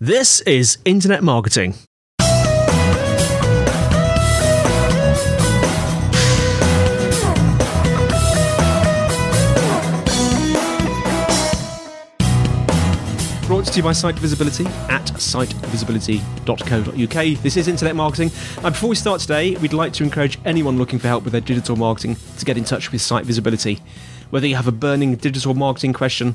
This is Internet Marketing. Brought to you by Site Visibility at sitevisibility.co.uk. This is Internet Marketing. And before we start today, we'd like to encourage anyone looking for help with their digital marketing to get in touch with Site Visibility. Whether you have a burning digital marketing question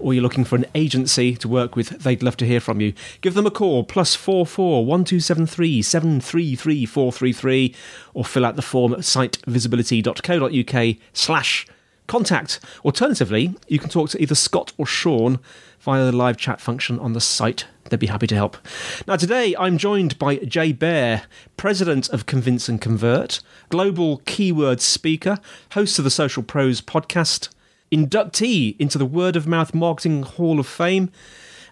or you're looking for an agency to work with, they'd love to hear from you. Give them a call, plus four four one two seven three seven three three four three three, or fill out the form at sitevisibility.co.uk slash contact. Alternatively, you can talk to either Scott or Sean via the live chat function on the site. They'd be happy to help. Now, today I'm joined by Jay Baer, president of Convince and Convert, global keyword speaker, host of the Social Pros podcast, inductee into the Word of Mouth Marketing Hall of Fame,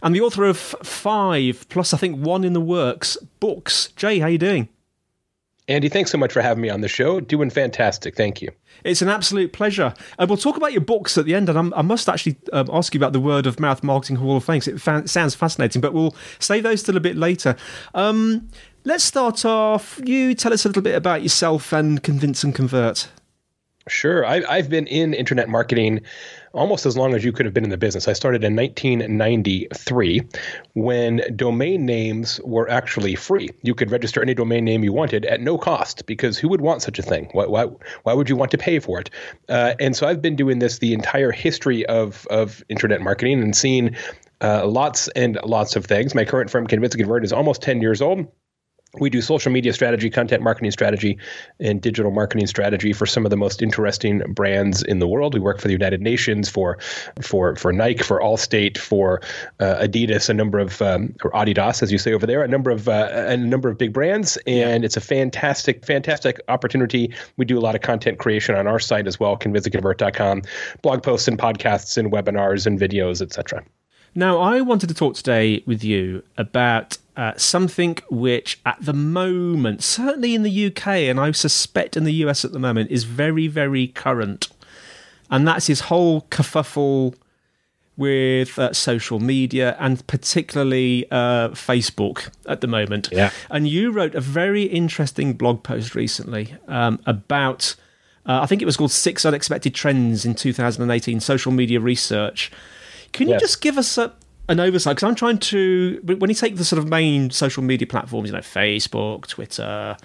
and the author of five, plus I think one in the works, books. Jay, how you doing? Andy, thanks so much for having me on the show. Doing fantastic. Thank you. It's an absolute pleasure. And we'll talk about your books at the end. And I'm, i must actually um, ask you about the Word of Mouth Marketing Hall of Fame. It fa- sounds fascinating, but we'll save those till a bit later. Um, let's start off. You tell us a little bit about yourself and Convince and Convert. Sure. I, I've been in internet marketing almost as long as you could have been in the business. I started in 1993 when domain names were actually free. You could register any domain name you wanted at no cost because who would want such a thing? Why, why, why would you want to pay for it? Uh, and so I've been doing this the entire history of, of internet marketing and seen uh, lots and lots of things. My current firm, Convince Convert, is almost 10 years old. We do social media strategy, content marketing strategy, and digital marketing strategy for some of the most interesting brands in the world. We work for the United Nations, for for for Nike, for Allstate, for uh, Adidas, a number of um, or Adidas, as you say over there, a number of uh, a number of big brands, and it's a fantastic, fantastic opportunity. We do a lot of content creation on our site as well, convinceandconvert.com, blog posts and podcasts and webinars and videos, etc. Now, I wanted to talk today with you about uh, something which, at the moment, certainly in the UK, and I suspect in the US at the moment, is very, very current. And that's his whole kerfuffle with uh, social media and particularly uh, Facebook at the moment. Yeah. And you wrote a very interesting blog post recently um, about, uh, I think it was called Six Unexpected Trends in 2018 Social Media Research. Can you Yes. just give us a, an oversight? Because I'm trying to, when you take the sort of main social media platforms, you know, Facebook, Twitter,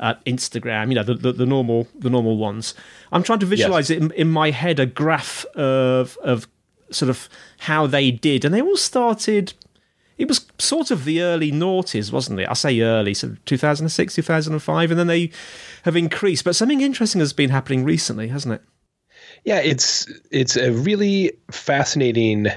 uh, Instagram, you know, the, the, the normal the normal ones. I'm trying to visualize it in, in my head a graph of of sort of how they did, and they all started. It was sort of the early noughties, wasn't it? I say early, so 2006, 2005, and then they have increased. But something interesting has been happening recently, hasn't it? Yeah, it's it's a really fascinating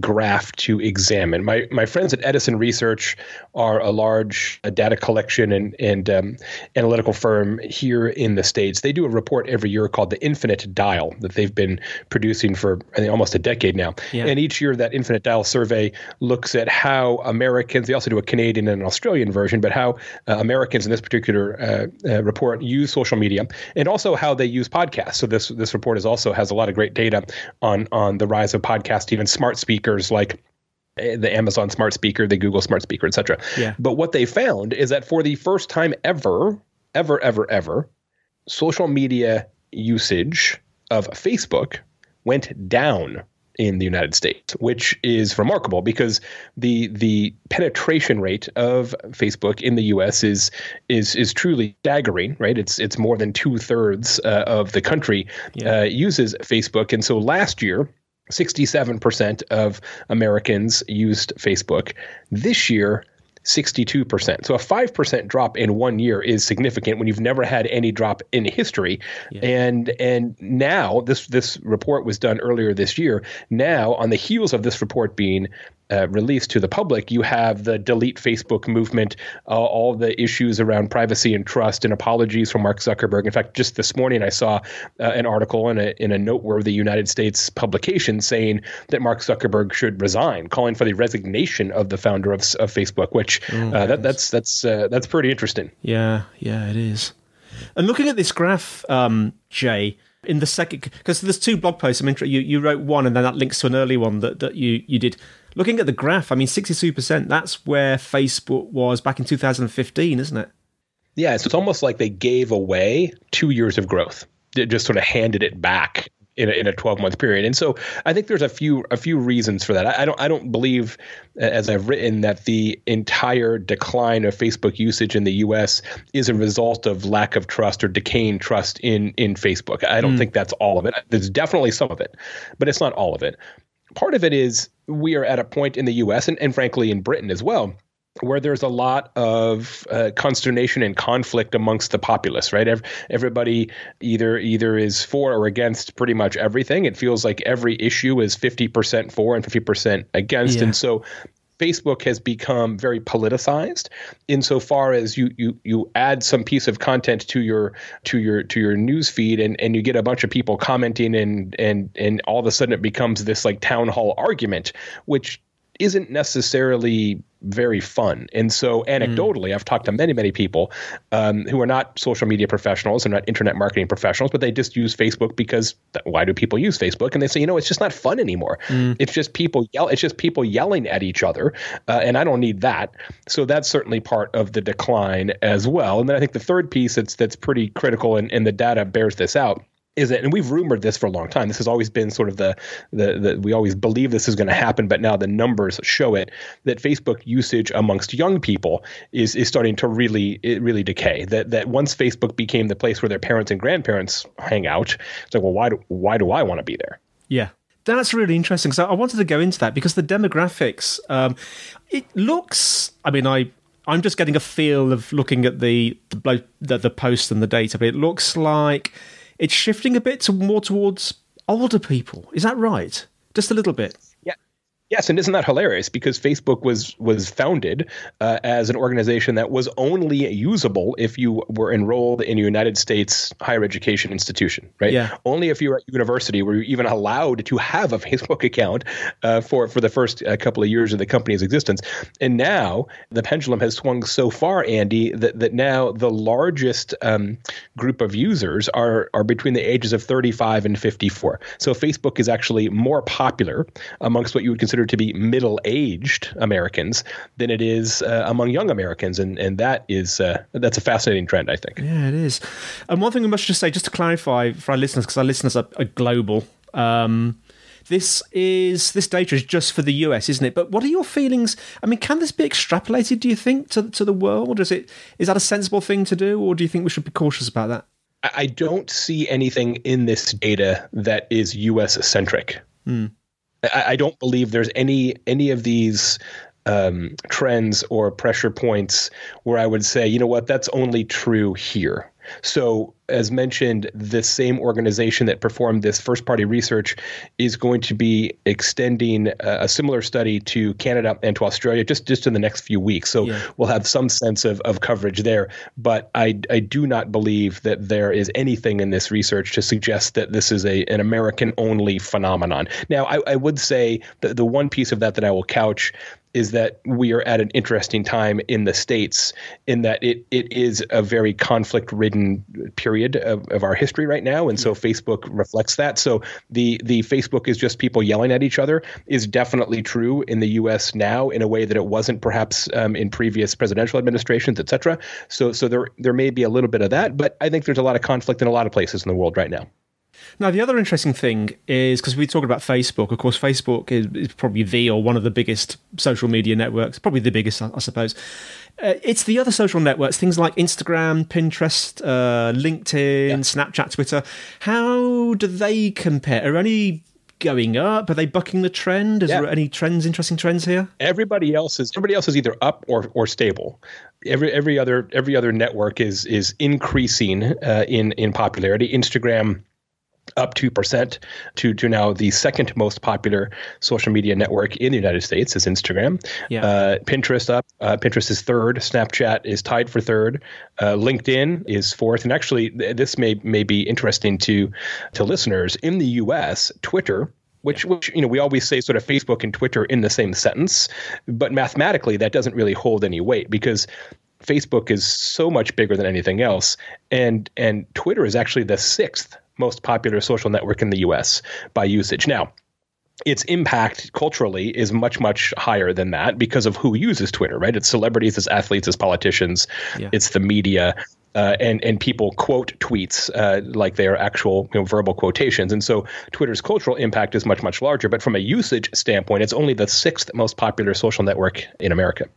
graph to examine. My my friends at Edison Research are a large uh, data collection and and um, analytical firm here in the states. They do a report every year called the Infinite Dial that they've been producing for I think, almost a decade now. Yeah. And each year that Infinite Dial survey looks at how Americans. They also do a Canadian and an Australian version, but how uh, Americans in this particular uh, uh, report use social media and also how they use podcasts. So this this report is also has a lot of great data on on the rise of podcasting and smart speakers like eh, the Amazon smart speaker, the Google smart speaker, etc. Yeah. But what they found is that for the first time ever, ever, ever, ever, social media usage of Facebook went down in the United States, which is remarkable because the the penetration rate of Facebook in the U.S. is is is truly staggering. Right, it's it's more than two thirds uh, of the country yeah. uh, uses Facebook, and so last year. 67% of Americans used Facebook. This year, 62%. So a 5% drop in one year is significant when you've never had any drop in history. Yeah. And and now this this report was done earlier this year. Now on the heels of this report being uh, released to the public, you have the delete Facebook movement, uh, all the issues around privacy and trust, and apologies from Mark Zuckerberg. In fact, just this morning I saw uh, an article in a in a noteworthy United States publication saying that Mark Zuckerberg should resign, calling for the resignation of the founder of, of Facebook. Which oh, uh, that, that's that's uh, that's pretty interesting. Yeah, yeah, it is. And looking at this graph, um, Jay, in the second because there's two blog posts. I'm interested. You you wrote one, and then that links to an early one that, that you you did. Looking at the graph, I mean, 62%, that's where Facebook was back in 2015, isn't it? Yeah, so it's almost like they gave away two years of growth. They just sort of handed it back in a, in a 12 month period. And so I think there's a few a few reasons for that. I, I, don't I don't believe, as I've written, that the entire decline of Facebook usage in the U.S. is a result of lack of trust or decaying trust in in Facebook. I don't mm. think that's all of it. There's definitely some of it, but it's not all of it part of it is we are at a point in the US and, and frankly in Britain as well where there's a lot of uh, consternation and conflict amongst the populace, right? Everybody either either is for or against pretty much everything. It feels like every issue is 50% for and 50% against. Yeah. And so Facebook has become very politicized insofar as you you you add some piece of content to your to your to your news feed and, and you get a bunch of people commenting and and and all of a sudden it becomes this like town hall argument, which isn't necessarily very fun. And so, anecdotally, mm. I've talked to many, many people um, who are not social media professionals and not internet marketing professionals, but they just use Facebook because why do people use Facebook? And they say, you know, it's just not fun anymore. Mm. It's just people yell. It's just people yelling at each other, uh, and I don't need that. So that's certainly part of the decline as well. And then I think the third piece that's that's pretty critical, and, and the data bears this out is it and we've rumored this for a long time. This has always been sort of the the, the we always believe this is going to happen, but now the numbers show it that Facebook usage amongst young people is is starting to really really decay. That that once Facebook became the place where their parents and grandparents hang out, it's like, well, why do why do I want to be there? Yeah, that's really interesting. So I wanted to go into that because the demographics, um, it looks. I mean, I I'm just getting a feel of looking at the the the, the post and the data, but it looks like it's shifting a bit to more towards older people. Is that right? Just a little bit. Yes, and isn't that hilarious? Because Facebook was was founded uh, as an organization that was only usable if you were enrolled in a United States higher education institution, right? Yeah. Only if you were at university were you even allowed to have a Facebook account uh, for for the first uh, couple of years of the company's existence. And now the pendulum has swung so far, Andy, that that now the largest um, group of users are are between the ages of 35 and 54. So Facebook is actually more popular amongst what you would consider considered to be middle aged Americans than it is uh, among young Americans, and and that is uh, that's a fascinating trend, I think. Yeah, it is. And one thing we must just say, just to clarify for our listeners, because our listeners are, are global. Um, this is this data is just for the US, isn't it? But what are your feelings? I mean, can this be extrapolated? Do you think to to the world? Is it is that a sensible thing to do, or do you think we should be cautious about that? I don't see anything in this data that is US centric. Mm. I, I don't believe there's any any of these um, trends or pressure points where I would say, you know what, that's only true here. So, as mentioned, the same organization that performed this first party research is going to be extending a, a similar study to Canada and to Australia just, just in the next few weeks. So, yeah. we'll have some sense of, of coverage there. But I, I do not believe that there is anything in this research to suggest that this is a, an American only phenomenon. Now, I, I would say that the one piece of that that I will couch is that we are at an interesting time in the states in that it it is a very conflict ridden period of, of our history right now. And so Facebook reflects that. So the the Facebook is just people yelling at each other is definitely true in the US now in a way that it wasn't perhaps um, in previous presidential administrations etc so so there there may be a little bit of that but I think there's a lot of conflict in a lot of places in the world right now Now, the other interesting thing is because we talk about Facebook. Of course, Facebook is, is, probably the or one of the biggest social media networks, probably the biggest, I, I suppose. Uh, it's the other social networks, things like Instagram, Pinterest, uh, LinkedIn, yeah. Snapchat, Twitter. How do they compare? Are any going up? Are they bucking the trend? Is yeah. there any trends, interesting trends here? Everybody else is everybody else is either up or or stable. Every every other every other network is is increasing uh, in in popularity. Instagram up 2% to, to now the second most popular social media network in the United States is Instagram. Yeah. Uh, Pinterest up. Uh, Pinterest is third. Snapchat is tied for third. Uh, LinkedIn is fourth. And actually, th- this may, may be interesting to, to listeners. In the US, Twitter which which you know we always say sort of Facebook and Twitter in the same sentence, but mathematically that doesn't really hold any weight because Facebook is so much bigger than anything else, and and Twitter is actually the sixth most popular social network in the US by usage. Now, its impact culturally is much much higher than that because of who uses Twitter, right? It's celebrities, it's athletes, it's politicians, yeah. it's the media, uh, and and people quote tweets uh, like they are actual you know, verbal quotations, and so Twitter's cultural impact is much much larger. But from a usage standpoint, it's only the sixth most popular social network in America.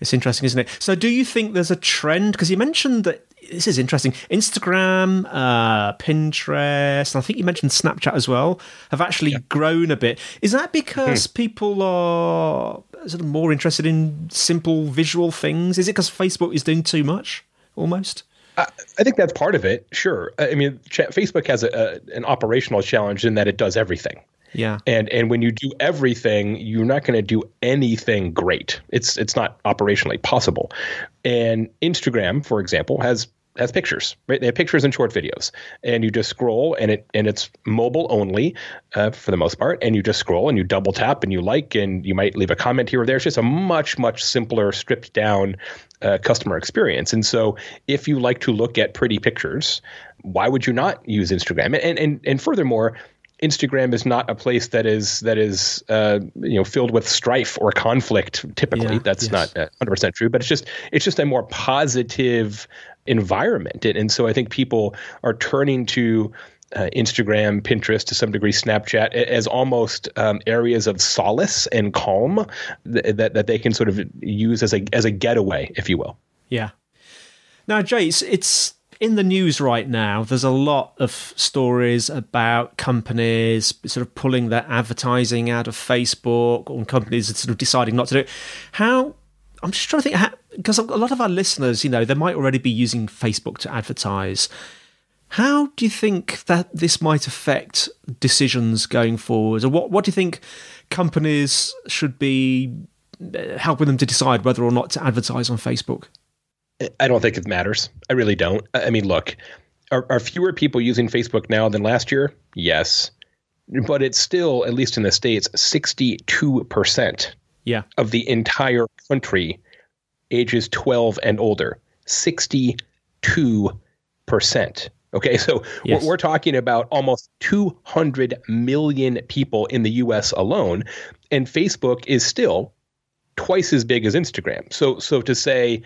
It's interesting, isn't it? So, do you think there's a trend? Because you mentioned that this is interesting. Instagram, uh, Pinterest, I think you mentioned Snapchat as well, have actually yeah. grown a bit. Is that because mm-hmm. people are sort of more interested in simple visual things? Is it because Facebook is doing too much, almost? I, I think that's part of it. Sure. I mean, Facebook has a, a, an operational challenge in that it does everything. Yeah. And and when you do everything, you're not going to do anything great. It's it's not operationally possible. And Instagram, for example, has has pictures, right? They have pictures and short videos, and you just scroll, and it and it's mobile only uh, for the most part. And you just scroll, and you double tap, and you like, and you might leave a comment here or there. It's just a much much simpler, stripped down uh, customer experience. And so, if you like to look at pretty pictures, why would you not use Instagram? And and and furthermore, Instagram is not a place that is that is uh, you know filled with strife or conflict. Typically, yeah, that's yes. not 100 percent true, but it's just it's just a more positive environment, and, and so I think people are turning to uh, Instagram, Pinterest, to some degree, Snapchat, as almost um, areas of solace and calm th- that that they can sort of use as a as a getaway, if you will. Yeah. Now, Jay, it's, it's in the news right now, there's a lot of stories about companies sort of pulling their advertising out of Facebook or companies sort of deciding not to do it. How I'm just trying to think because a lot of our listeners, you know, they might already be using Facebook to advertise. How do you think that this might affect decisions going forward? Or what what do you think companies should be uh, helping them to decide whether or not to advertise on Facebook? I don't think it matters. I really don't. I mean, look, are, are fewer people using Facebook now than last year? Yes. But it's still, at least in the States, 62% yeah. of the entire country ages 12 and older. 62%. Okay, so yes. we're, we're, talking about almost 200 million people in the US alone, and Facebook is still twice as big as Instagram. So, so to say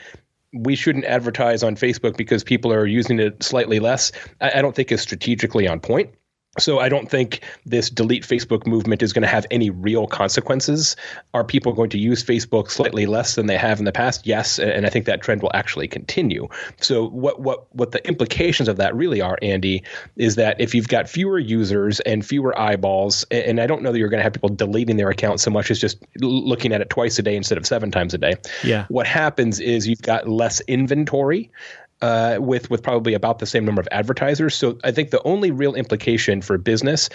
we shouldn't advertise on Facebook because people are using it slightly less, I, I don't think is strategically on point. So I don't think this delete Facebook movement is going to have any real consequences. Are people going to use Facebook slightly less than they have in the past? Yes, and I think that trend will actually continue. So what what what the implications of that really are, Andy, is that if you've got fewer users and fewer eyeballs, and I don't know that you're going to have people deleting their account so much as just looking at it twice a day instead of seven times a day. Yeah. What happens is you've got less inventory uh, with with probably about the same number of advertisers. So I think the only real implication for business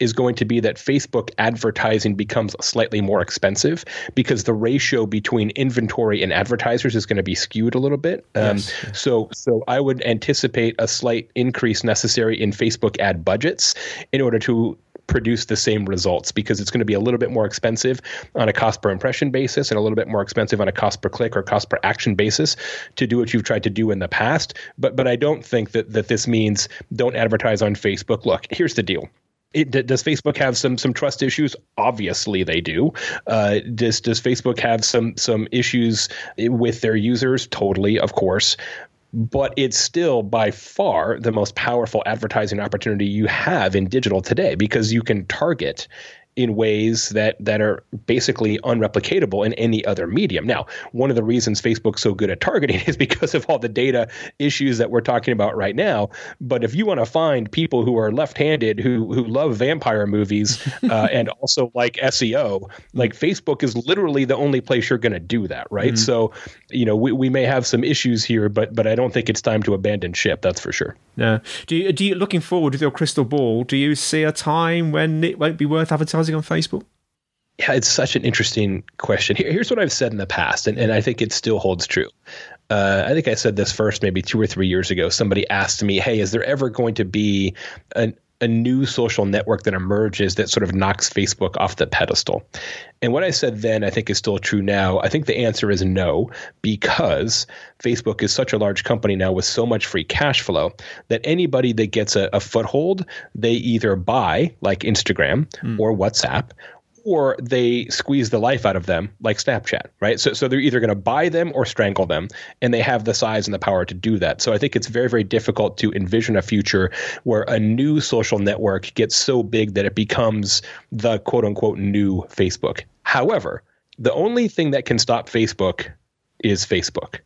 is going to be that Facebook advertising becomes slightly more expensive because the ratio between inventory and advertisers is going to be skewed a little bit. Um, yes. So, so I would anticipate a slight increase necessary in Facebook ad budgets in order to produce the same results because it's going to be a little bit more expensive on a cost per impression basis and a little bit more expensive on a cost per click or cost per action basis to do what you've tried to do in the past. But but I don't think that that this means don't advertise on Facebook. Look, here's the deal. It, does Facebook have some some trust issues? Obviously, they do. Uh, does does Facebook have some some issues with their users? Totally, of course but it's still by far the most powerful advertising opportunity you have in digital today because you can target in ways that that are basically unreplicatable in any other medium. Now, one of the reasons Facebook's so good at targeting is because of all the data issues that we're talking about right now. But if you want to find people who are left-handed who who love vampire movies uh, and also like SEO, like Facebook is literally the only place you're going to do that, right? Mm-hmm. So, you know, we, we may have some issues here, but but I don't think it's time to abandon ship. That's for sure. No. Do you do you looking forward with your crystal ball? Do you see a time when it won't be worth advertising? Advertising on Facebook? Yeah, it's such an interesting question. Here, here's what I've said in the past, and, and I think it still holds true. Uh, I think I said this first maybe two or three years ago. Somebody asked me, "Hey, is there ever going to be an, a new social network that emerges that sort of knocks Facebook off the pedestal? And what I said then, I think is still true now. I think the answer is no, because Facebook is such a large company now with so much free cash flow that anybody that gets a, a foothold, they either buy, like Instagram mm. or WhatsApp, or they squeeze the life out of them like Snapchat, right? So, so they're either going to buy them or strangle them, and they have the size and the power to do that. So I think it's very, very difficult to envision a future where a new social network gets so big that it becomes the quote unquote new Facebook. However, the only thing that can stop Facebook is Facebook.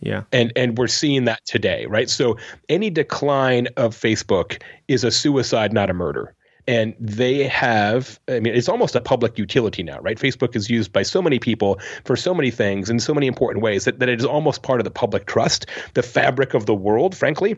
Yeah. And and we're seeing that today, right? So any decline of Facebook is a suicide, not a murder and they have i mean it's almost a public utility now right? Facebook is used by so many people for so many things in so many important ways that, that it is almost part of the public trust the fabric of the world frankly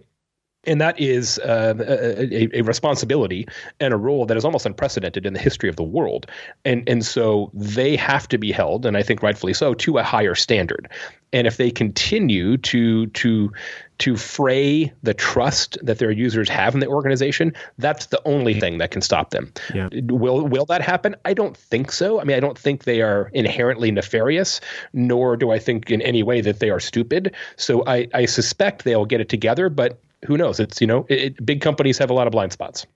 and that is uh, a, a, responsibility and a role that is almost unprecedented in the history of the world. And and so they have to be held, and I think rightfully so, to a higher standard. And if they continue to to to fray the trust that their users have in the organization, that's the only thing that can stop them. Yeah. Will will that happen? I don't think so. I mean, I don't think they are inherently nefarious, nor do I think in any way that they are stupid. So I, I suspect they'll get it together, but who knows? It's you know, it, it, big companies have a lot of blind spots.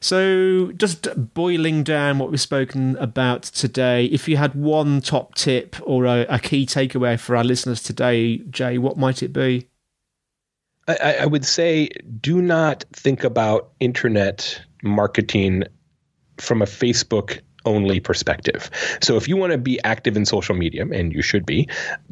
So, just boiling down what we've spoken about today, if you had one top tip or a, a key takeaway for our listeners today, Jay, what might it be? I, I would say do not think about internet marketing from a Facebook only perspective. So if you want to be active in social media, and you should be,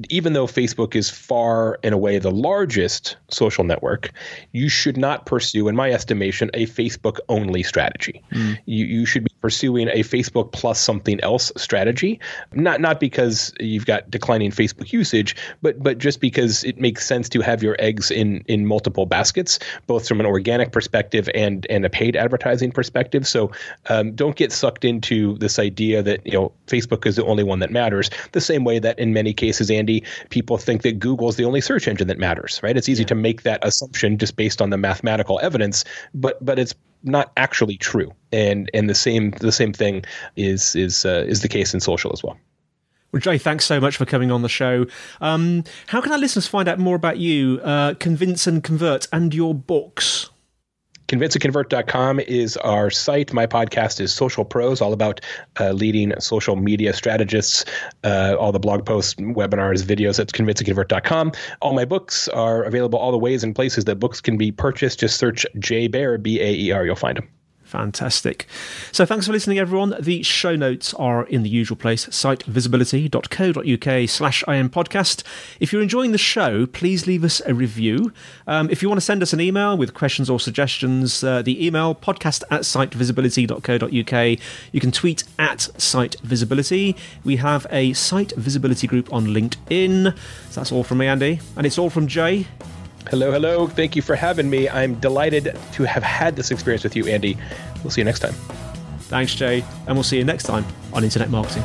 even though Facebook is far and away the largest social network, you should not pursue, in my estimation, a Facebook only strategy. Mm. You, you should be pursuing a Facebook plus something else strategy, not not because you've got declining Facebook usage, but but just because it makes sense to have your eggs in in multiple baskets, both from an organic perspective and and a paid advertising perspective. So um, don't get sucked into this idea that you know Facebook is the only one that matters. The same way that in many cases, Andy, people think that Google is the only search engine that matters. Right? It's easy yeah. to make that assumption just based on the mathematical evidence, but but it's not actually true. And and the same the same thing is is uh, is the case in social as well. Well, Jay, thanks so much for coming on the show. Um, how can our listeners find out more about you, uh, Convince and Convert, and your books? convinceandconvert.com is our site. My podcast is Social Pros, all about uh, leading social media strategists. Uh, all the blog posts, webinars, videos at convinceandconvert.com. All my books are available all the ways and places that books can be purchased. Just search Jay Baer, B A E R. You'll find them. Fantastic. So thanks for listening, everyone. The show notes are in the usual place, sitevisibility.co.uk slash IM podcast. If you're enjoying the show, please leave us a review. Um, if you want to send us an email with questions or suggestions, uh, the email podcast at sitevisibility.co.uk. You can tweet at sitevisibility. We have a site visibility group on LinkedIn. So that's all from me, Andy. And it's all from Jay. Hello, hello. Thank you for having me. I'm delighted to have had this experience with you, Andy. We'll see you next time. Thanks, Jay. And we'll see you next time on Internet Marketing.